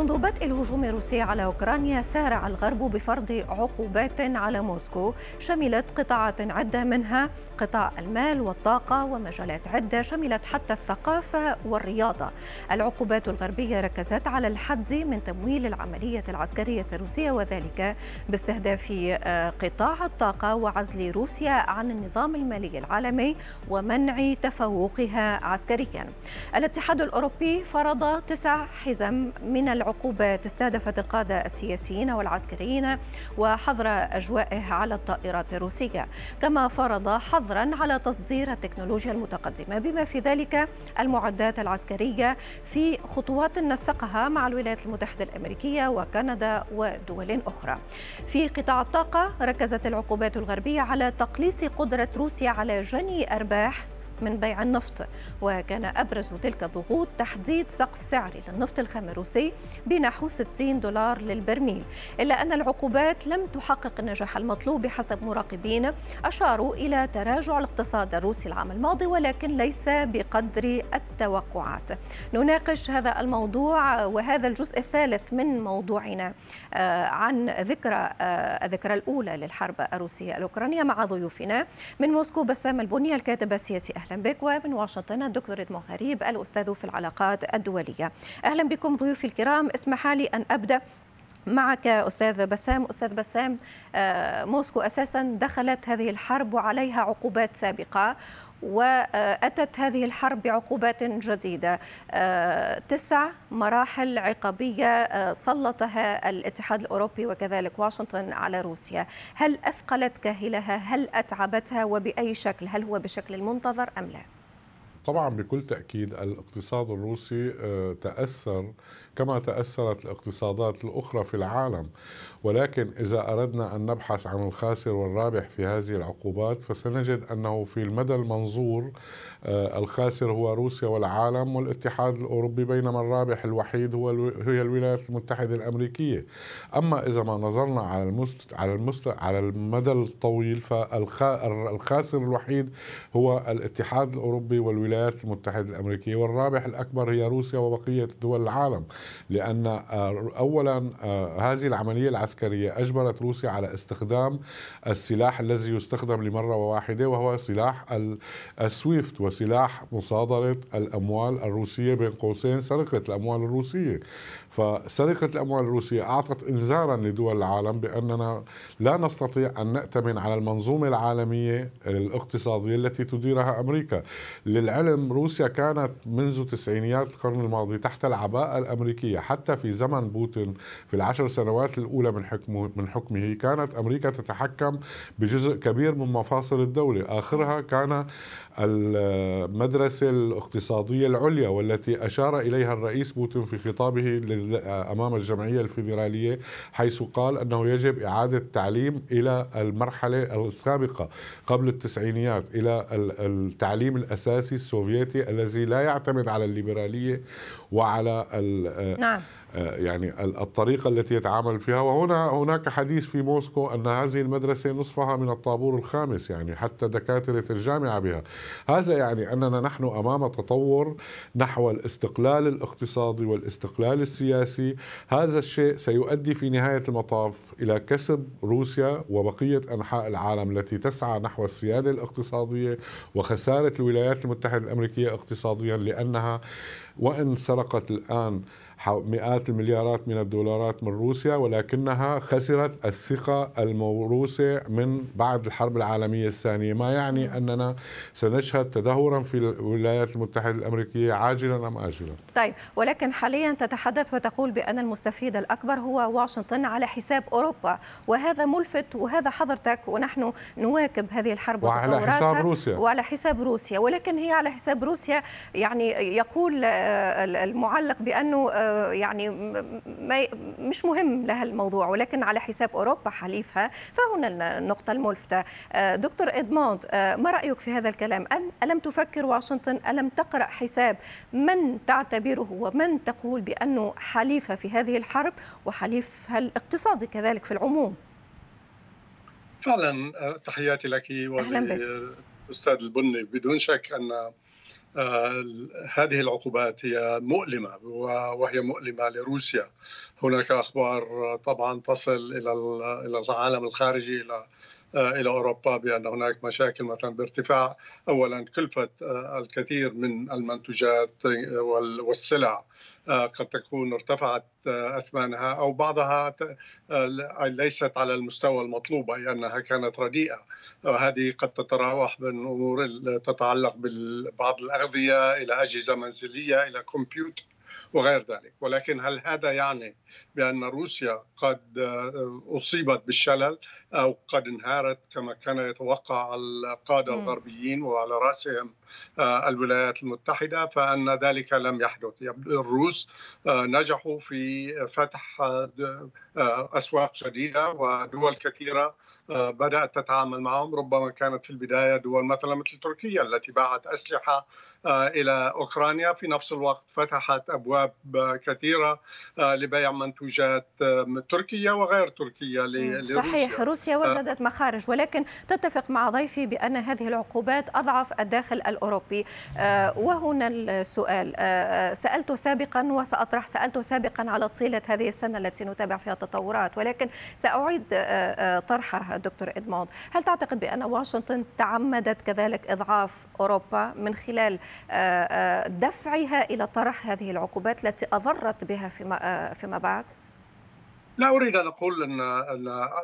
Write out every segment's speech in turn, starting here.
منذ بدء الهجوم الروسي على أوكرانيا سارع الغرب بفرض عقوبات على موسكو شملت قطاعات عدة منها قطاع المال والطاقة ومجالات عدة شملت حتى الثقافة والرياضة. العقوبات الغربية ركزت على الحد من تمويل العملية العسكرية الروسية وذلك باستهداف آه، قطاع الطاقة وعزل روسيا عن النظام المالي العالمي ومنع تفوقها عسكريا. الاتحاد الأوروبي فرض تسع حزم من العقوبات استهدفت القادة السياسيين والعسكريين وحظر أجوائه على الطائرات الروسية كما فرض حظرا على تصدير التكنولوجيا المتقدمة بما في ذلك المعدات العسكرية في خطوات نسقها مع الولايات المتحدة الأمريكية وكندا ودول أخرى. في قطاع الطاقة ركزت العقوبات الغربية على تقليص قدرة روسيا على جني أرباح من بيع النفط وكان أبرز تلك الضغوط تحديد سقف سعري للنفط الخام الروسي بنحو 60 دولار للبرميل إلا أن العقوبات لم تحقق النجاح المطلوب بحسب مراقبين أشاروا إلى تراجع الاقتصاد الروسي العام الماضي ولكن ليس بقدر التوقعات. نناقش هذا الموضوع وهذا الجزء الثالث من موضوعنا آه، عن ذكرى آه، الذكرى الأولى للحرب الروسية الأوكرانية مع ضيوفنا من موسكو بسام البني الكاتب السياسي. أهلا. أهلا بك ومن واشنطن الدكتور إدمون غريب الأستاذ في العلاقات الدولية. أهلا بكم ضيوفي الكرام اسمح لي أن أبدأ معك أستاذ بسام. أستاذ بسام آه، موسكو أساسا دخلت هذه الحرب وعليها عقوبات سابقة وأتت هذه الحرب بعقوبات جديدة. آه، تسع مراحل عقابية آه، سلطها الاتحاد الأوروبي وكذلك واشنطن على روسيا. هل أثقلت كاهلها؟ هل أتعبتها؟ وبأي شكل؟ هل هو بشكل المنتظر أم لا؟ طبعا بكل تأكيد الإقتصاد الروسي تأثر كما تأثرت الاقتصادات الأخرى في العالم. ولكن إذا أردنا أن نبحث عن الخاسر والرابح في هذه العقوبات فسنجد أنه في المدى المنظور آه، الخاسر هو روسيا والعالم والاتحاد الأوروبي بينما الرابح الوحيد هو هي الولايات المتحدة الأمريكية. أما إذا ما نظرنا على المست على المست على المدى الطويل فالخاسر الوحيد هو الاتحاد الأوروبي والولايات المتحدة الأمريكية والرابح الأكبر هي روسيا وبقية دول العالم. لأن آه، أولا آه، هذه العملية العسكرية أجبرت روسيا على استخدام السلاح الذي يستخدم لمرة واحدة وهو سلاح السويفت وسلاح مصادرة الأموال الروسية بين قوسين سرقة الأموال الروسية. فسرقة الأموال الروسية أعطت إنذارا لدول العالم بأننا لا نستطيع أن نأتمن على المنظومة العالمية الاقتصادية التي تديرها أمريكا. للعلم روسيا كانت منذ تسعينيات القرن الماضي تحت العباءة الأمريكية. حتى في زمن بوتين في العشر سنوات الأولى من حكمه, من حكمه كانت أمريكا تتحكم بجزء كبير من مفاصل الدولة. آخرها كان المدرسة الاقتصادية العليا والتي أشار إليها الرئيس بوتين في خطابه أمام الجمعية الفيدرالية حيث قال أنه يجب إعادة التعليم إلى المرحلة السابقة قبل التسعينيات إلى التعليم الأساسي السوفيتي الذي لا يعتمد على الليبرالية وعلى نعم. آه، يعني الطريقة التي يتعامل فيها. وهنا هناك حديث في موسكو أن هذه المدرسة نصفها من الطابور الخامس يعني حتى دكاترة الجامعة بها. هذا يعني أننا نحن أمام تطور نحو الاستقلال الاقتصادي والاستقلال السياسي. هذا الشيء سيؤدي في نهاية المطاف إلى كسب روسيا وبقية أنحاء العالم التي تسعى نحو السيادة الاقتصادية وخسارة الولايات المتحدة الأمريكية اقتصاديا لأنها وإن سرقت الآن مئات المليارات من الدولارات من روسيا ولكنها خسرت الثقة الموروثة من بعد الحرب العالمية الثانية. ما يعني أننا سنشهد تدهورا في الولايات المتحدة الأمريكية عاجلا أم آجلا؟ طيب ولكن حاليا تتحدث وتقول بأن المستفيد الأكبر هو واشنطن على حساب أوروبا وهذا ملفت وهذا حضرتك ونحن نواكب هذه الحرب وعلى حساب روسيا. وعلى حساب روسيا. ولكن هي على حساب روسيا يعني يقول آه، المعلق بأنه آه، يعني ما مش مهم لها الموضوع ولكن على حساب أوروبا حليفها. فهنا النقطة الملفتة. آه، دكتور إدموند آه، ما رأيك في هذا الكلام؟ ألم تفكر واشنطن؟ ألم تقرأ حساب؟ من تعتبره ومن تقول بأنه حليفة في هذه الحرب؟ وحليفها الاقتصادي كذلك في العموم. فعلا تحياتي لك وللاستاذ البني. بدون شك أن هذه العقوبات هي مؤلمة وهي مؤلمة لروسيا. هناك أخبار طبعا تصل إلى العالم الخارجي إلى إلى أوروبا بأن هناك مشاكل مثلا بارتفاع. اولا كلفة الكثير من المنتوجات والسلع. قد تكون ارتفعت أثمانها أو بعضها ليست على المستوى المطلوب أي أنها كانت رديئة. وهذه قد تتراوح من أمور تتعلق ببعض الأغذية إلى أجهزة منزلية إلى كمبيوتر. وغير ذلك. ولكن هل هذا يعني بأن روسيا قد أصيبت بالشلل أو قد انهارت كما كان يتوقع القادة الغربيين وعلى رأسهم الولايات المتحدة فأن ذلك لم يحدث. الروس نجحوا في فتح أسواق جديدة ودول كثيرة بدأت تتعامل معهم. ربما كانت في البداية دول مثلا مثل تركيا التي باعت أسلحة آه، إلى أوكرانيا. في نفس الوقت فتحت أبواب كثيرة آه، لبيع منتوجات آه، تركيا وغير تركيا لروسيا. صحيح روسيا وجدت مخارج ولكن تتفق مع ضيفي بأن هذه العقوبات أضعف الداخل الأوروبي. وهنا السؤال. سالته سابقا وسأطرح سالته سابقا على طيلة هذه السنة التي نتابع فيها التطورات ولكن سأعيد طرحه دكتور إدموند. هل تعتقد بأن واشنطن تعمدت كذلك إضعاف أوروبا من خلال آه، آه، دفعها إلى طرح هذه العقوبات التي أضرت بها فيما آه، فيما بعد؟ لا أريد أن أقول أن أن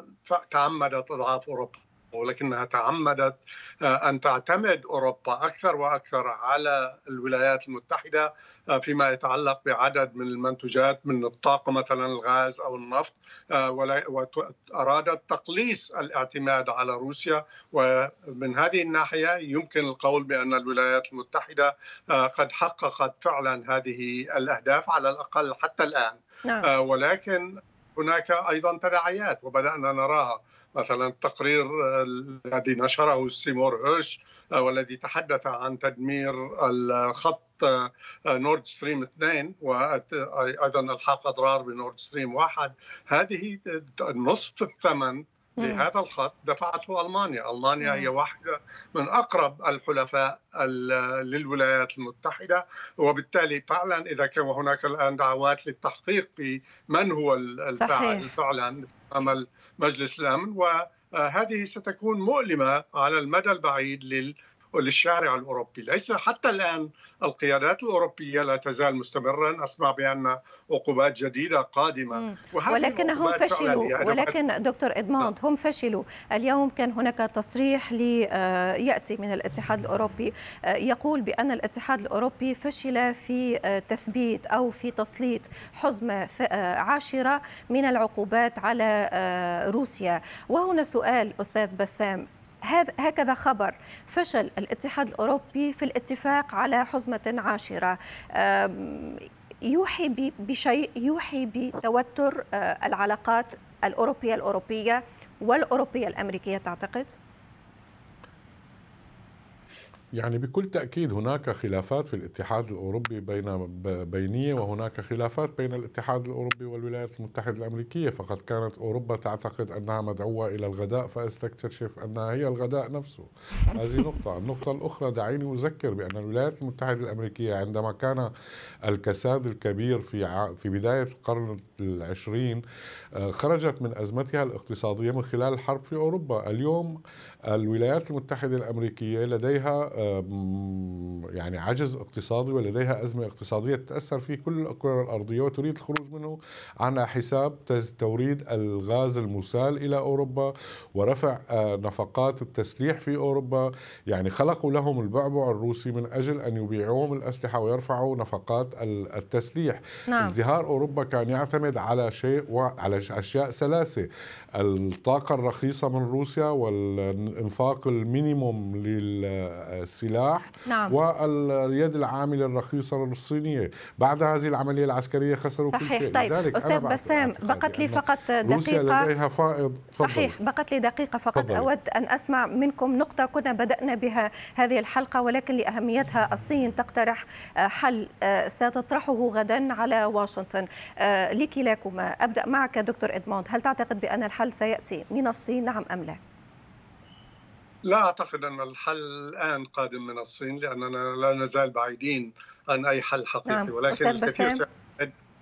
تعمدت اضعاف أوروبا ولكنها تعمدت آه، أن تعتمد أوروبا أكثر وأكثر على الولايات المتحدة آه، فيما يتعلق بعدد من المنتوجات من الطاقة مثلا الغاز أو النفط آه، وأرادت تقليص الاعتماد على روسيا. ومن هذه الناحية يمكن القول بأن الولايات المتحدة قد حققت فعلا هذه الأهداف على الأقل حتى الآن. نعم. ولكن هناك أيضا تداعيات وبدأنا نراها. مثلا التقرير الذي نشره سيمور هيرش آه، والذي تحدث عن تدمير الخط نورد ستريم 2 وأيضا الحاق أضرار بنورد ستريم 1 هذه نصف الثمن لهذا الخط دفعته ألمانيا، ألمانيا هي واحدة من أقرب الحلفاء للولايات المتحدة وبالتالي فعلا إذا كان هناك الآن دعوات للتحقيق في من هو الفاعل فعلا امام مجلس الأمن وهذه ستكون مؤلمة على المدى البعيد لل للشارع الأوروبي، ليس حتى الآن القيادات الأوروبية لا تزال مستمرا، اسمع بأن عقوبات جديدة قادمة. ولكنهم فشلوا. يعني ولكن دكتور ادموند هم فشلوا، اليوم كان هناك تصريح آه، يأتي من الاتحاد الأوروبي آه، يقول بأن الاتحاد الأوروبي فشل في آه، تثبيت أو في تسليط حزمة عاشرة من العقوبات على روسيا، وهنا سؤال أستاذ بسام. هكذا خبر فشل الاتحاد الأوروبي في الاتفاق على حزمة عاشرة يوحي بشيء يوحي بتوتر آه، العلاقات الأوروبية الأوروبية والأوروبية الأمريكية تعتقد؟ يعني بكل تأكيد هناك خلافات في الاتحاد الأوروبي بين بينية وهناك خلافات بين الاتحاد الأوروبي والولايات المتحدة الأمريكية. فقد كانت أوروبا تعتقد أنها مدعوة إلى الغداء فاستكتشف أنها هي الغداء نفسه. هذه نقطة. النقطة الأخرى دعيني أذكر بأن الولايات المتحدة الأمريكية عندما كان الكساد الكبير في في بداية القرن العشرين خرجت من أزمتها الاقتصادية من خلال الحرب في أوروبا. اليوم الولايات المتحدة الأمريكية لديها يعني عجز اقتصادي ولديها أزمة اقتصادية تتأثر في كل الكرة الأرضية وتريد الخروج منه على حساب توريد الغاز المسال إلى أوروبا ورفع آه، نفقات التسليح في أوروبا. يعني خلقوا لهم البعبع الروسي من أجل أن يبيعوهم الأسلحة ويرفعوا نفقات التسليح. نعم. ازدهار أوروبا كان يعتمد على شيء وعلى أشياء ثلاثة الطاقة الرخيصة من روسيا والإنفاق المينيموم للسلاح نعم. واليد العاملة الرخيصة الصينية بعد هذه العملية العسكرية خسروا صحيح. كل شيء طيب أستاذ بسام بقت لي فقط دقيقة روسيا لديها فائض فضل. صحيح بقت لي دقيقة فقط فضل. أود أن أسمع منكم نقطة كنا بدأنا بها هذه الحلقة ولكن لأهميتها الصين تقترح حل آه، ستطرحه غدا على واشنطن آه، لكلاكما أبدأ معك دكتور إدموند هل تعتقد بأن الحل سيأتي من الصين نعم أم لا؟ لا أعتقد أن الحل الآن قادم من الصين لأننا لا نزال بعيدين عن أي حل حقيقي نعم. ولكن الكثير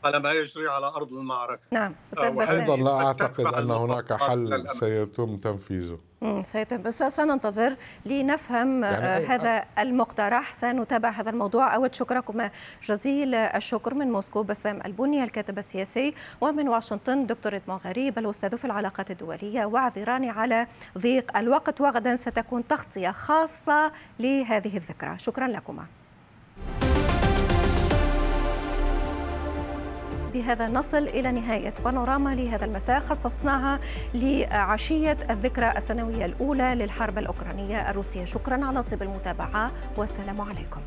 على ما يجري على أرض المعركة. نعم بسام أيضا لا قد أعتقد أن هناك حل. سيتم تنفيذه. سيتم. بس سننتظر لنفهم يعني آه، أي- هذا المقترح. سنتابع هذا الموضوع. أود شكركم جزيل الشكر من موسكو بسام البني الكاتب السياسي ومن واشنطن دكتور إدمون غريب الأستاذ في العلاقات الدولية واعذراني على ضيق الوقت. وغدا ستكون تغطية خاصة لهذه الذكرى. شكرا لكما. بهذا نصل إلى نهاية بانوراما لهذا المساء. خصصناها لعشية الذكرى السنوية الأولى للحرب الأوكرانية الروسية. شكرا على طيب المتابعة والسلام عليكم.